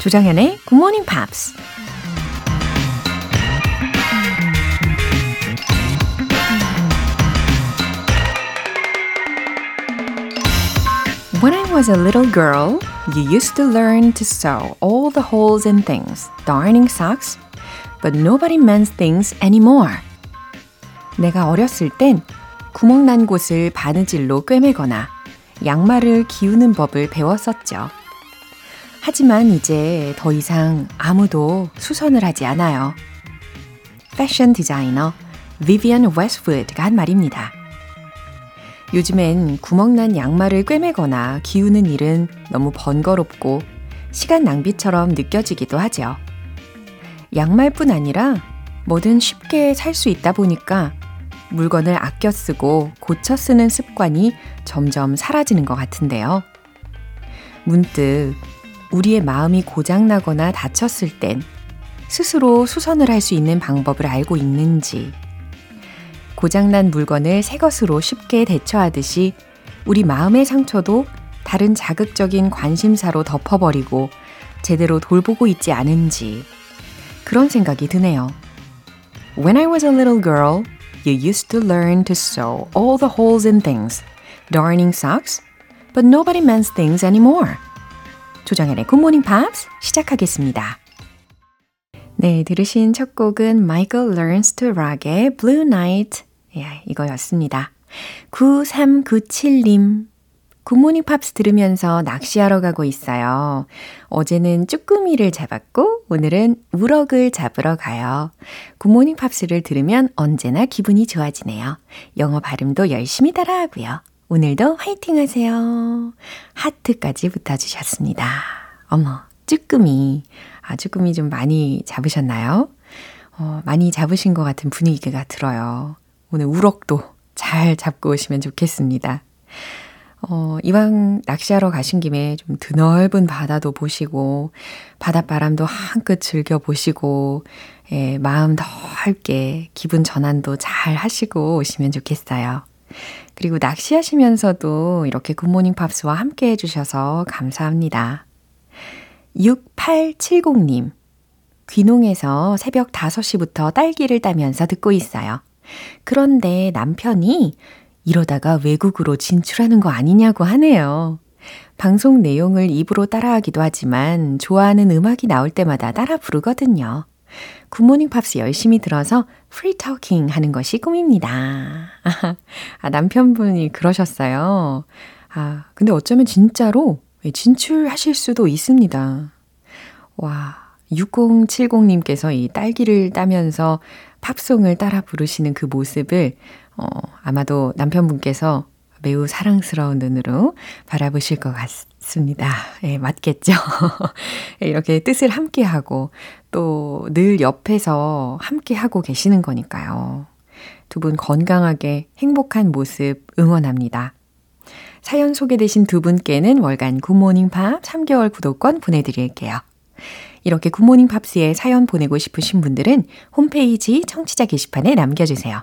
조정현의 Good Morning Pops. When I was a little girl, you used to learn to sew all the holes in things, darning socks, but nobody mends things anymore. 내가 어렸을 땐 구멍 난 곳을 바느질로 꿰매거나 양말을 기우는 법을 배웠었죠. 하지만 이제 더 이상 아무도 수선을 하지 않아요. 패션 디자이너 비비안 웨스트우드가 한 말입니다. 요즘엔 구멍난 양말을 꿰매거나 기우는 일은 너무 번거롭고 시간 낭비처럼 느껴지기도 하죠. 양말뿐 아니라 뭐든 쉽게 살 수 있다 보니까 물건을 아껴 쓰고 고쳐 쓰는 습관이 점점 사라지는 것 같은데요. 문득 우리의 마음이 고장나거나 다쳤을 땐 스스로 수선을 할 수 있는 방법을 알고 있는지, 고장난 물건을 새 것으로 쉽게 대처하듯이 우리 마음의 상처도 다른 자극적인 관심사로 덮어버리고 제대로 돌보고 있지 않은지 그런 생각이 드네요. When I was a little girl, you used to learn to sew all the holes in things, darning socks, but nobody mends things anymore. Good Morning Pops 시작하겠습니다. 네, 들으신 첫 곡은 Michael Learns to Rock의 Blue Night 예, 이거였습니다. 9397님 굿모닝 팝스 들으면서 낚시하러 가고 있어요. 어제는 쭈꾸미를 잡았고 오늘은 우럭을 잡으러 가요. 굿모닝 팝스를 들으면 언제나 기분이 좋아지네요. 영어 발음도 열심히 따라하고요. 오늘도 화이팅 하세요. 하트까지 붙어주셨습니다. 어머, 쭈꾸미. 아, 쭈꾸미 좀 많이 잡으셨나요? 어, 많이 잡으신 것 같은 분위기가 들어요. 오늘 우럭도 잘 잡고 오시면 좋겠습니다. 어, 이왕 낚시하러 가신 김에 좀 드넓은 바다도 보시고, 바닷바람도 한끗 즐겨보시고, 예, 마음 더 밝게 기분 전환도 잘 하시고 오시면 좋겠어요. 그리고 낚시하시면서도 이렇게 굿모닝 팝스와 함께 해주셔서 감사합니다. 6870님, 귀농에서 새벽 5시부터 딸기를 따면서 듣고 있어요. 그런데 남편이 이러다가 외국으로 진출하는 거 아니냐고 하네요. 방송 내용을 입으로 따라하기도 하지만 좋아하는 음악이 나올 때마다 따라 부르거든요. 굿모닝 팝스 열심히 들어서 free talking 하는 것이 꿈입니다. 아, 남편분이 그러셨어요. 아, 근데 어쩌면 진짜로 진출하실 수도 있습니다. 와, 6070님께서 이 딸기를 따면서 팝송을 따라 부르시는 그 모습을 어, 아마도 남편분께서 매우 사랑스러운 눈으로 바라보실 것 같습니다. 예, 맞겠죠? 이렇게 뜻을 함께 하고 또 늘 옆에서 함께 하고 계시는 거니까요. 두 분 건강하게 행복한 모습 응원합니다. 사연 소개되신 두 분께는 월간 굿모닝 팝 3개월 구독권 보내드릴게요. 이렇게 굿모닝 팝스에 사연 보내고 싶으신 분들은 홈페이지 청취자 게시판에 남겨주세요.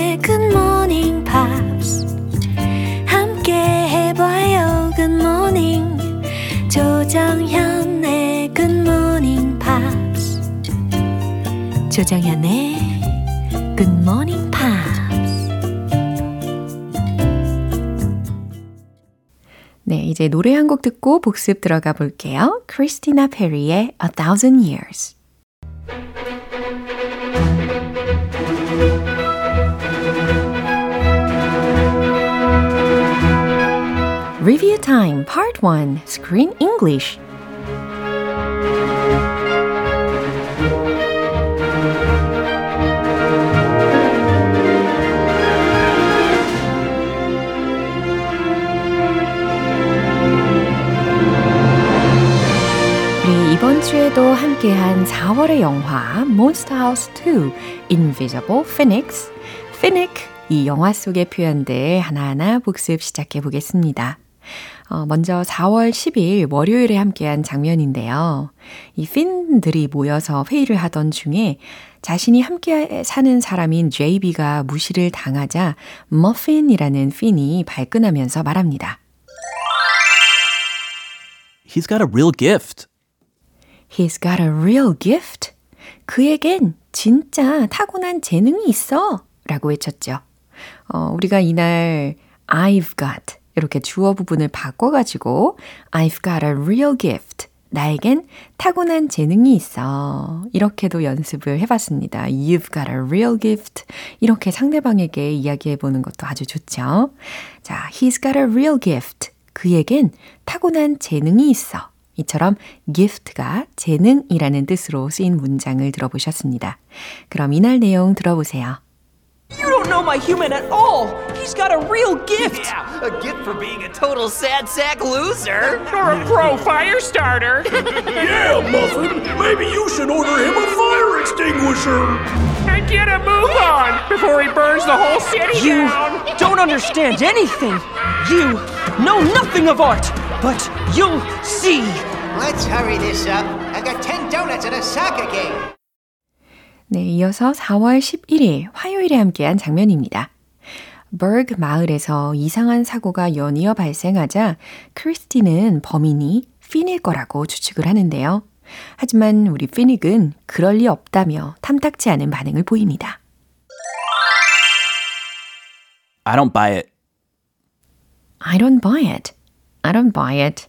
굿모닝 팝스 함께 해봐요 굿모닝 조정현의 굿모닝 팝스 조정현의 굿모닝 팝스 네, 이제 노래 한 곡 듣고 복습 들어가 볼게요. 크리스티나 페리의 A Thousand Years Review Time Part 1 Screen English 우리 이번 주에도 함께 함께한 4월의 영화 Monster House 2 Invisible Phoenix, Phoenix 이 영화 속의 표현들 하나하나 복습 시작해 보겠습니다. 어, 먼저 4월 10일 월요일에 함께한 장면인데요. 이 핀들이 모여서 회의를 하던 중에 자신이 함께 사는 사람인 JB가 무시를 당하자 머핀이라는 핀이 발끈하면서 말합니다. He's got a real gift. He's got a real gift. 그에겐 진짜 타고난 재능이 있어. 라고 외쳤죠. 어, 우리가 이날 I've got 이렇게 주어 부분을 바꿔가지고 I've got a real gift. 나에겐 타고난 재능이 있어. 이렇게도 연습을 해봤습니다. You've got a real gift. 이렇게 상대방에게 이야기해보는 것도 아주 좋죠. 자, he's got a real gift. 그에겐 타고난 재능이 있어. 이처럼 gift가 재능이라는 뜻으로 쓰인 문장을 들어보셨습니다. 그럼 이날 내용 들어보세요. You don't know my human at all. He's got a real gift. Yeah, a gift for being a total sad sack loser. Or a pro fire starter. Yeah, Muffin, maybe you should order him a fire extinguisher. and get a move on before he burns the whole city You down. don't understand anything. You know nothing of art, but you'll see. Let's hurry this up. I got 10 donuts and a soccer game. 네, 이어서 4월 11일 화요일에 함께한 장면입니다. 버그 마을에서 이상한 사고가 연이어 발생하자 크리스티는 범인이 피닐 거라고 추측을 하는데요. 하지만 우리 피닉은 그럴 리 없다며 탐탁지 않은 반응을 보입니다. I don't buy it. I don't buy it. I don't buy it.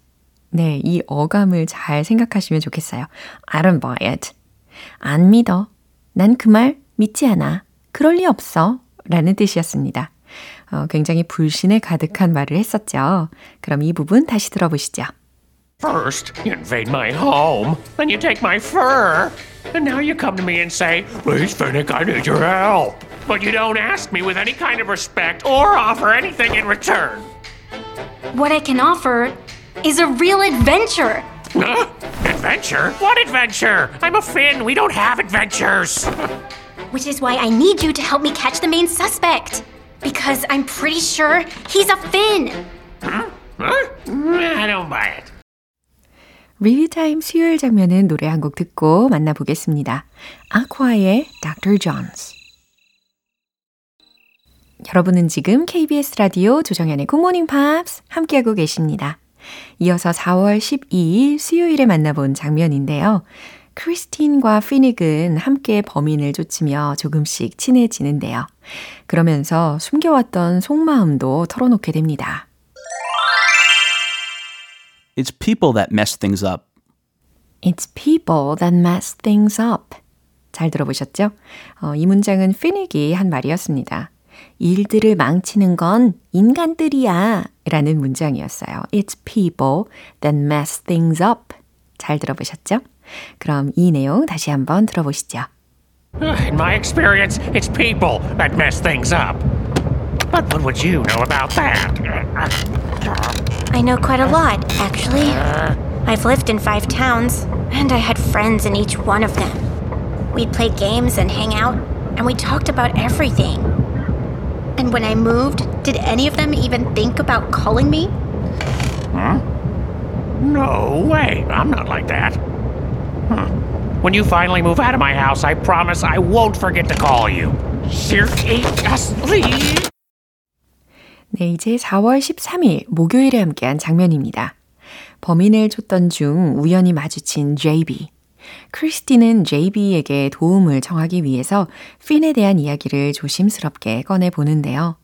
네, 이 어감을 잘 생각하시면 좋겠어요. I don't buy it. 안 믿어. 난 그 말 믿지 않아. 그럴 리 없어. 라는 뜻이었습니다. 어, 굉장히 불신에 가득한 말을 했었죠. 그럼 이 부분 다시 들어보시죠. First, you invade my home, then you take my fur, and now you come to me and say, Please, Finnick, I need your help. But you don't ask me with any kind of respect or offer anything in return. What I can offer is a real adventure. Huh? Adventure? What adventure? I'm a Finn. We don't have adventures. Which is why I need you to help me catch the main suspect. Because I'm pretty sure he's a Finn. Huh? I don't buy it. 리뷰 타임 수요일 장면은 노래 한 곡 듣고 만나보겠습니다. 아쿠아의 Dr. Jones. 여러분은 지금 KBS 라디오 조정현의 굿모닝 팝스 함께하고 계십니다. 이어서 4월 12일 수요일에 만나본 장면인데요. 크리스틴과 피닉은 함께 범인을 쫓으며 조금씩 친해지는데요. 그러면서 숨겨왔던 속마음도 털어놓게 됩니다. It's people that mess things up. It's people that mess things up. 잘 들어보셨죠? 어, 이 문장은 피닉이 한 말이었습니다. 일들을 망치는 건 인간들이야 라는 문장이었어요. It's people that mess things up. 잘 들어보셨죠? 그럼 이 내용 다시 한번 들어보시죠. In my experience, it's people that mess things up. But what would you know about that? I know quite a lot, actually. I've lived in five towns, and I had friends in each one of them. We'd play games and hang out, and we talked about everything. And when I moved, did any of them even think about calling me? No way. I'm not like that. Huh. When you finally move out of my house, I promise I won't forget to call you. Seriously? 네, 이제 4월 13일 목요일에 함께한 장면입니다. 범인을 쫓던 중 우연히 마주친 JB. 크리스티는 JB에게 도움을 청하기 위해서 핀에 대한 이야기를 조심스럽게 꺼내 보는데요.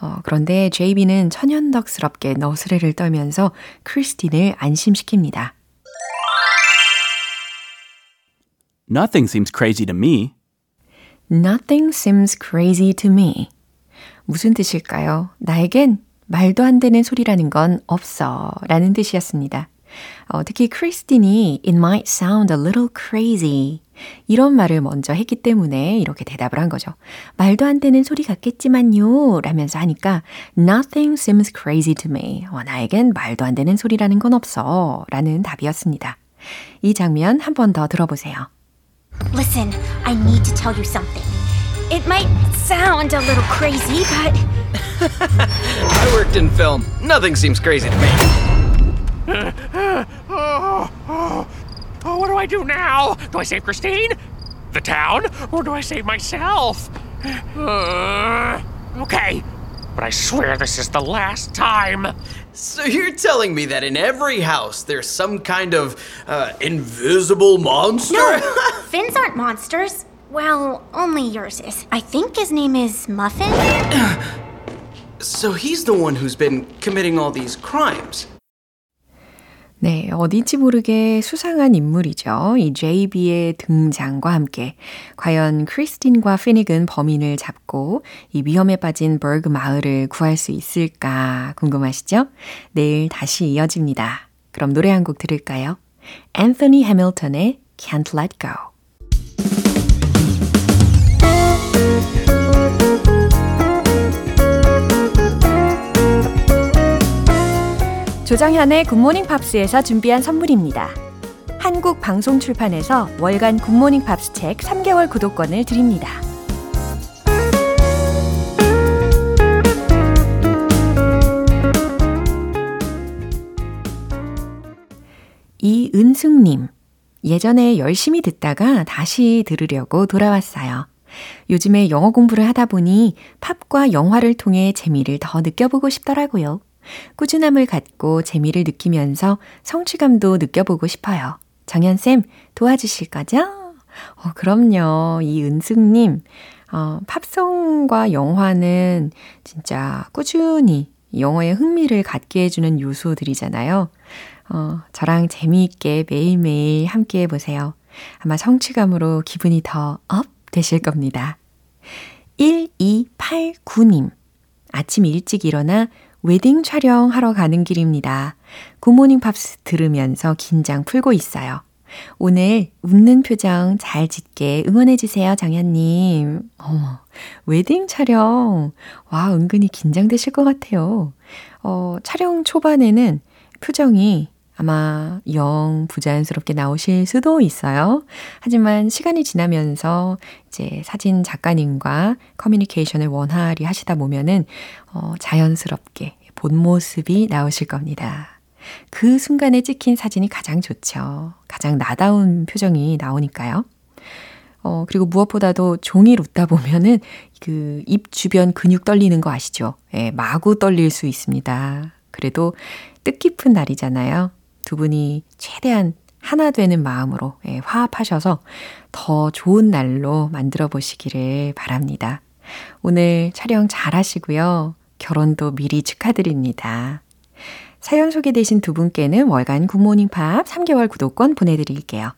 어, 그런데 JB는 천연덕스럽게 너스레를 떨면서 크리스틴을 안심시킵니다. Nothing seems crazy to me. Nothing seems crazy to me. 무슨 뜻일까요? 나에겐 말도 안 되는 소리라는 건 없어 라는 뜻이었습니다. 어, 특히 크리스틴이 It might sound a little crazy 이런 말을 먼저 했기 때문에 이렇게 대답을 한 거죠. 말도 안 되는 소리 같겠지만요 라면서 하니까 Nothing seems crazy to me. 어, 나에겐 말도 안 되는 소리라는 건 없어 라는 답이었습니다. 이 장면 한 번 더 들어보세요. Listen, I need to tell you something. It might sound a little crazy, but I worked in film. Nothing seems crazy to me. Oh, oh, oh, what do I do now? Do I save Christine? The town? Or do I save myself? Uh, okay, but I swear this is the last time. So you're telling me that in every house there's some kind of uh, invisible monster? no, Finns aren't monsters. Well, only yours is. I think his name is Muffin. so he's the one who's been committing all these crimes. 네, 어딘지 모르게 수상한 인물이죠. 이 JB의 등장과 함께 과연 크리스틴과 피닉은 범인을 잡고 이 위험에 빠진 버그 마을을 구할 수 있을까 궁금하시죠? 내일 다시 이어집니다. 그럼 노래 한 곡 들을까요? 앤서니 해밀턴의 Can't Let Go. 조정현의 굿모닝 팝스에서 준비한 선물입니다. 한국 방송 출판에서 월간 굿모닝 팝스 책 3개월 구독권을 드립니다. 이은숙님, 예전에 열심히 듣다가 다시 들으려고 돌아왔어요. 요즘에 영어 공부를 하다 보니 팝과 영화를 통해 재미를 더 느껴보고 싶더라고요. 꾸준함을 갖고 재미를 느끼면서 성취감도 느껴보고 싶어요. 정현쌤, 도와주실 거죠? 어, 그럼요. 이은숙님, 어, 팝송과 영화는 진짜 꾸준히 영어에 흥미를 갖게 해주는 요소들이잖아요. 어, 저랑 재미있게 매일매일 함께 해보세요. 아마 성취감으로 기분이 더 up 되실 겁니다. 1289님, 아침 일찍 일어나 웨딩 촬영하러 가는 길입니다. 굿모닝 팝스 들으면서 긴장 풀고 있어요. 오늘 웃는 표정 잘 짓게 응원해주세요, 정현님. 어머, 웨딩 촬영. 와, 은근히 긴장되실 것 같아요. 어, 촬영 초반에는 표정이 아마 영 부자연스럽게 나오실 수도 있어요. 하지만 시간이 지나면서 이제 사진 작가님과 커뮤니케이션을 원활히 하시다 보면은 어, 자연스럽게 본 모습이 나오실 겁니다. 그 순간에 찍힌 사진이 가장 좋죠. 가장 나다운 표정이 나오니까요. 어, 그리고 무엇보다도 종일 웃다 보면은 그 입 주변 근육 떨리는 거 아시죠? 예, 마구 떨릴 수 있습니다. 그래도 뜻깊은 날이잖아요. 두 분이 최대한 하나 되는 마음으로 예, 화합하셔서 더 좋은 날로 만들어 보시기를 바랍니다. 오늘 촬영 잘 하시고요. 결혼도 미리 축하드립니다. 사연 소개되신 두 분께는 월간 굿모닝 팝 3개월 구독권 보내드릴게요.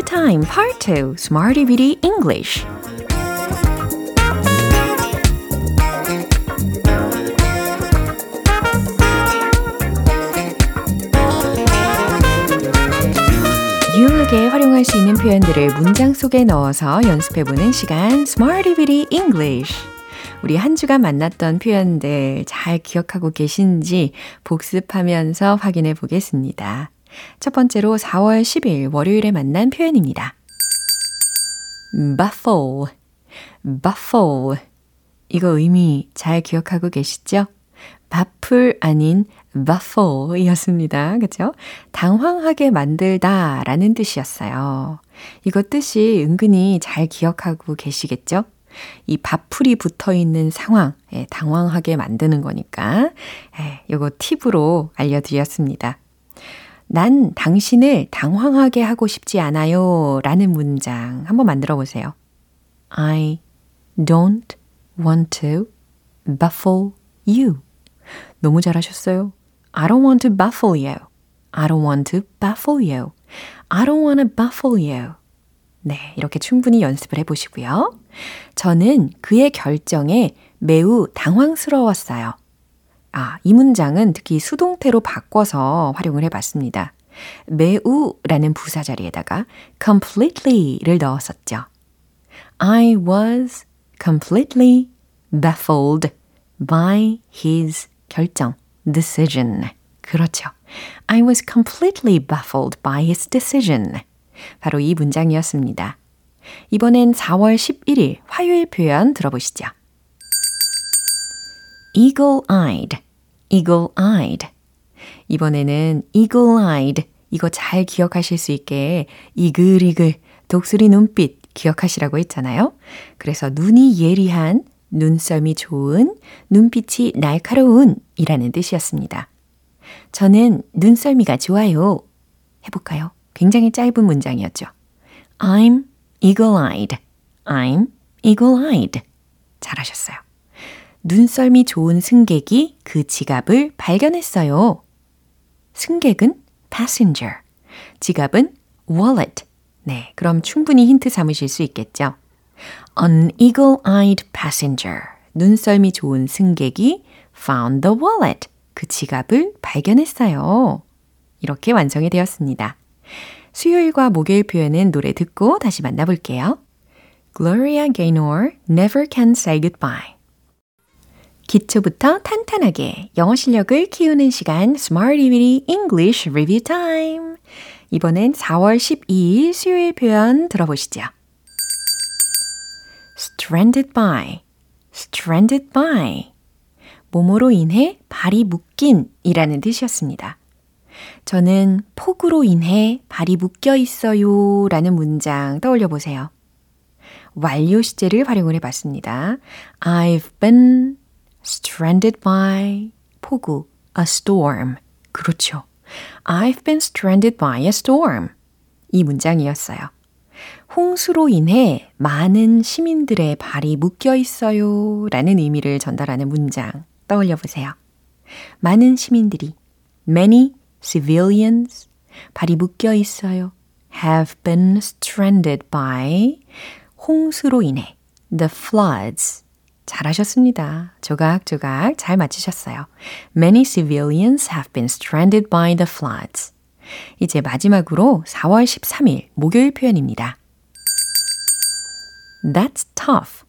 Review Time Part 2 Smarty Bitty English 유용하게 활용할 수 있는 표현들을 문장 속에 넣어서 연습해보는 시간 Smarty Bitty English 우리 한 주간 만났던 표현들 잘 기억하고 계신지 복습하면서 확인해 보겠습니다. 첫 번째로 4월 10일 월요일에 만난 표현입니다. baffle, baffle. 이거 의미 잘 기억하고 계시죠? 바풀 아닌 baffle 이었습니다. 그죠? 당황하게 만들다 라는 뜻이었어요. 이거 뜻이 은근히 잘 기억하고 계시겠죠? 이 바풀이 붙어 있는 상황, 예, 당황하게 만드는 거니까, 예, 요거 팁으로 알려드렸습니다. 난 당신을 당황하게 하고 싶지 않아요. 라는 문장 한번 만들어 보세요. I don't want to baffle you. 너무 잘하셨어요. I don't want to baffle you. I don't want to baffle you. I don't want to baffle you. 네, 이렇게 충분히 연습을 해보시고요. 저는 그의 결정에 매우 당황스러웠어요. 아, 이 문장은 특히 수동태로 바꿔서 활용을 해봤습니다. 매우라는 부사 자리에다가 completely를 넣었었죠. I was completely baffled by his 결정, decision. 그렇죠. I was completely baffled by his decision. 바로 이 문장이었습니다. 이번엔 4월 11일 화요일 표현 들어보시죠. Eagle-eyed, eagle-eyed. 이번에는 eagle-eyed. 이거 잘 기억하실 수 있게 이글이글 독수리 눈빛 기억하시라고 했잖아요. 그래서 눈이 예리한, 눈썰미 좋은, 눈빛이 날카로운 이라는 뜻이었습니다. 저는 눈썰미가 좋아요. 해볼까요? 굉장히 짧은 문장이었죠. I'm eagle-eyed. I'm eagle-eyed. 잘하셨어요. 눈썰미 좋은 승객이 그 지갑을 발견했어요. 승객은 passenger. 지갑은 wallet. 네, 그럼 충분히 힌트 삼으실 수 있겠죠. An eagle-eyed passenger. 눈썰미 좋은 승객이 found the wallet. 그 지갑을 발견했어요. 이렇게 완성이 되었습니다. 수요일과 목요일 표현은 노래 듣고 다시 만나볼게요. Gloria Gaynor, Never Can Say Goodbye. 기초부터 탄탄하게 영어 실력을 키우는 시간 Smarty Weedy English Review Time. 이번엔 4월 12일 수요일 표현 들어보시죠. stranded by, stranded by. 몸으로 인해 발이 묶인 이라는 뜻이었습니다. 저는 폭우로 인해 발이 묶여 있어요 라는 문장 떠올려 보세요. 완료 시제를 활용을 해 봤습니다. I've been stranded by 폭우, a storm. 그렇죠. I've been stranded by a storm. 이 문장이었어요. 홍수로 인해 많은 시민들의 발이 묶여 있어요 라는 의미를 전달하는 문장 떠올려 보세요. 많은 시민들이 many civilians 발이 묶여 있어요. have been stranded by 홍수로 인해 the floods 잘하셨습니다. 조각조각 잘 맞추셨어요. Many civilians have been stranded by the floods. 이제 마지막으로 4월 13일 목요일 표현입니다. That's tough.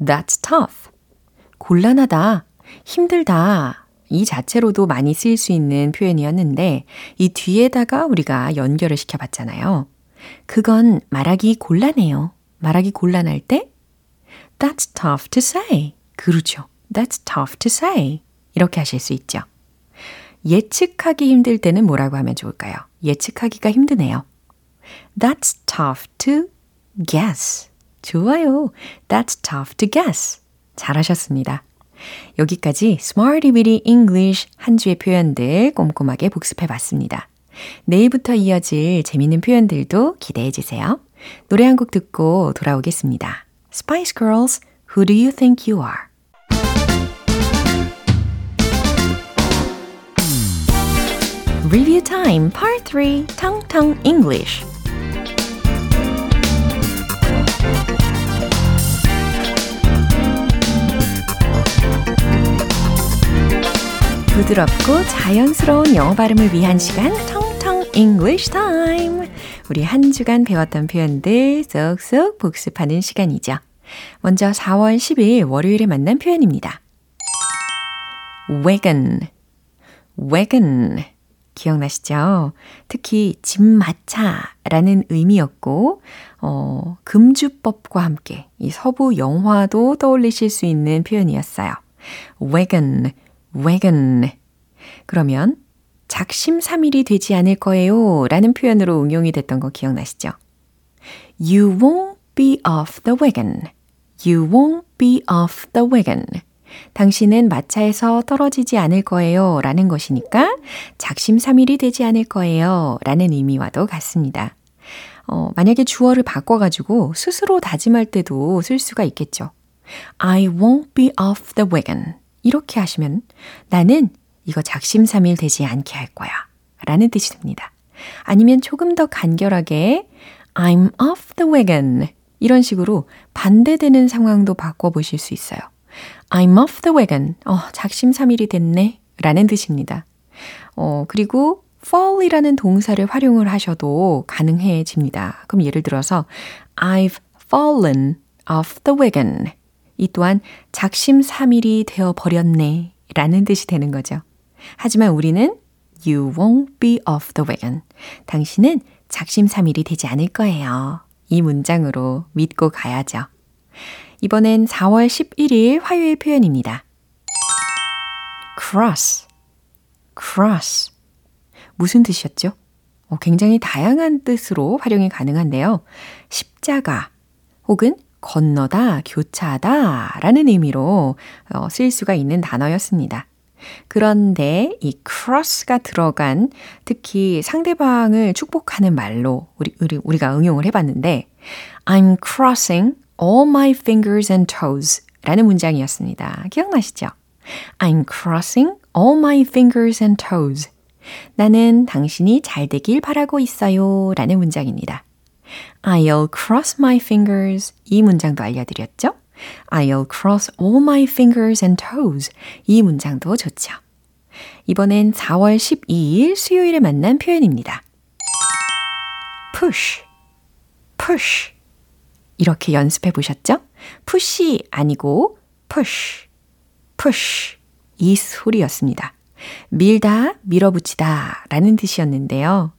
That's tough. 곤란하다. 힘들다. 이 자체로도 많이 쓰일 수 있는 표현이었는데 이 뒤에다가 우리가 연결을 시켜봤잖아요. 그건 말하기 곤란해요. 말하기 곤란할 때 That's tough to say. 그렇죠. That's tough to say. 이렇게 하실 수 있죠. 예측하기 힘들 때는 뭐라고 하면 좋을까요? 예측하기가 힘드네요. That's tough to guess. 좋아요. That's tough to guess. 잘하셨습니다. 여기까지 Smarty Weedy English 한 주의 표현들 꼼꼼하게 복습해 봤습니다. 내일부터 이어질 재밌는 표현들도 기대해 주세요. 노래 한 곡 듣고 돌아오겠습니다. Spice Girls, Who Do You Think You Are? Review Time Part 3 Tong Tong English 부드럽고 자연스러운 영어 발음을 위한 시간 텅텅 English Time. 우리 한 주간 배웠던 표현들 쏙쏙 복습하는 시간이죠. 먼저 4월 10일 월요일에 만난 표현입니다. wagon, wagon. 기억나시죠? 특히 집마차라는 의미였고, 어, 금주법과 함께 이 서부 영화도 떠올리실 수 있는 표현이었어요. wagon, wagon. 그러면 작심삼일이 되지 않을 거예요 라는 표현으로 응용이 됐던 거 기억나시죠? You won't be off the wagon. You won't be off the wagon. 당신은 마차에서 떨어지지 않을 거예요 라는 것이니까 작심삼일이 되지 않을 거예요 라는 의미와도 같습니다. 어, 만약에 주어를 바꿔가지고 스스로 다짐할 때도 쓸 수가 있겠죠. I won't be off the wagon. 이렇게 하시면 나는 이거 작심삼일 되지 않게 할 거야. 라는 뜻이 됩니다. 아니면 조금 더 간결하게 I'm off the wagon. 이런 식으로 반대되는 상황도 바꿔보실 수 있어요. I'm off the wagon. 어, 작심삼일이 됐네. 라는 뜻입니다. 어, 그리고 fall이라는 동사를 활용을 하셔도 가능해집니다. 그럼 예를 들어서 I've fallen off the wagon. 이 또한 작심삼일이 되어 버렸네 라는 뜻이 되는 거죠. 하지만 우리는 You won't be off the wagon. 당신은 작심삼일이 되지 않을 거예요. 이 문장으로 믿고 가야죠. 이번엔 4월 11일 화요일 표현입니다. cross, cross. 무슨 뜻이었죠? 어, 굉장히 다양한 뜻으로 활용이 가능한데요. 십자가 혹은 건너다, 교차하다 라는 의미로 어, 쓸 수가 있는 단어였습니다. 그런데 이 cross가 들어간 특히 상대방을 축복하는 말로 우리, 우리, 우리 가 응용을 해봤는데 I'm crossing all my fingers and toes 라는 문장이었습니다. 기억나시죠? I'm crossing all my fingers and toes. 나는 당신이 잘 되길 바라고 있어요. 라는 문장입니다. I'll cross my fingers. 이 문장도 알려드렸죠? I'll cross all my fingers and toes. 이 문장도 좋죠. 이번엔 4월 12일 수요일에 만난 표현입니다. push, push. 이렇게 연습해 보셨죠? push이 아니고 push, push. 이 소리였습니다. 밀다, 밀어붙이다 라는 뜻이었는데요.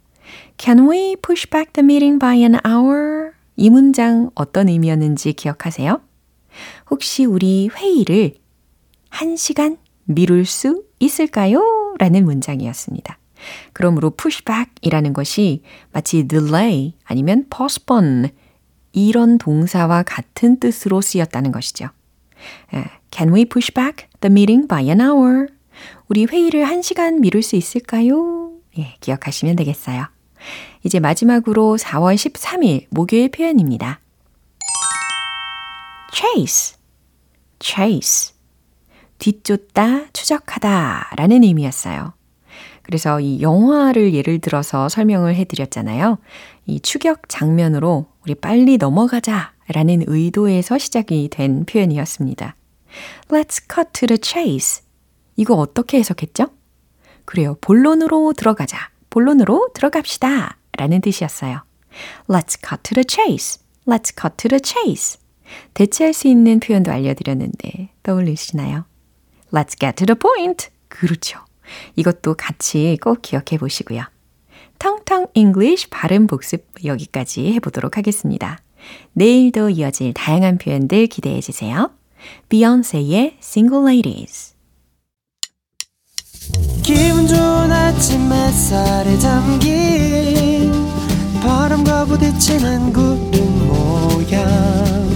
Can we push back the meeting by an hour? 이 문장 어떤 의미였는지 기억하세요? 혹시 우리 회의를 1시간 미룰 수 있을까요? 라는 문장이었습니다. 그러므로 push back 이라는 것이 마치 delay 아니면 postpone 이런 동사와 같은 뜻으로 쓰였다는 것이죠. Can we push back the meeting by an hour? 우리 회의를 1시간 미룰 수 있을까요? 예, 기억하시면 되겠어요. 이제 마지막으로 4월 13일 목요일 표현입니다. Chase, chase. 뒤쫓다, 추적하다 라는 의미였어요. 그래서 이 영화를 예를 들어서 설명을 해드렸잖아요. 이 추격 장면으로 우리 빨리 넘어가자 라는 의도에서 시작이 된 표현이었습니다. Let's cut to the chase. 이거 어떻게 해석했죠? 그래요. 본론으로 들어가자. 본론으로 들어갑시다. 라는 뜻이었어요. Let's cut to the chase. Let's cut to the chase. 대체할 수 있는 표현도 알려드렸는데 떠올리시나요? Let's get to the point. 그렇죠. 이것도 같이 꼭 기억해 보시고요. 텅텅 English 발음 복습 여기까지 해보도록 하겠습니다. 내일도 이어질 다양한 표현들 기대해 주세요. 비욘세의 Single Ladies. 기분 좋은 아침 햇살에 담긴 바람과 부딪히는 구름 모양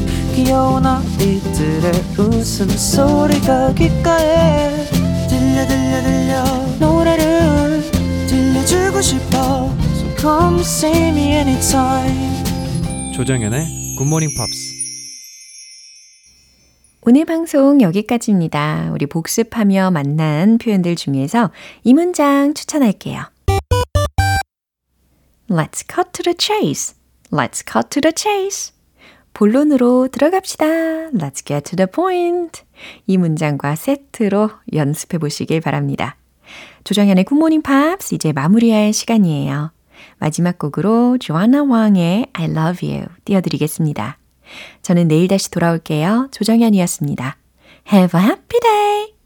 귀여운 아이들의 웃음소리가 귓가에 들려 들려 들려 노래를 들려주고 싶어 So come see me anytime 조정연의 굿모닝 팝스 오늘 방송 여기까지입니다. 우리 복습하며 만난 표현들 중에서 이 문장 추천할게요. Let's cut to the chase. Let's cut to the chase. 본론으로 들어갑시다. Let's get to the point. 이 문장과 세트로 연습해 보시길 바랍니다. 조정현의 굿모닝 팝스 이제 마무리할 시간이에요. 마지막 곡으로 조아나 왕의 I love you 띄워드리겠습니다. 저는 내일 다시 돌아올게요. 조정현이었습니다. Have a happy day!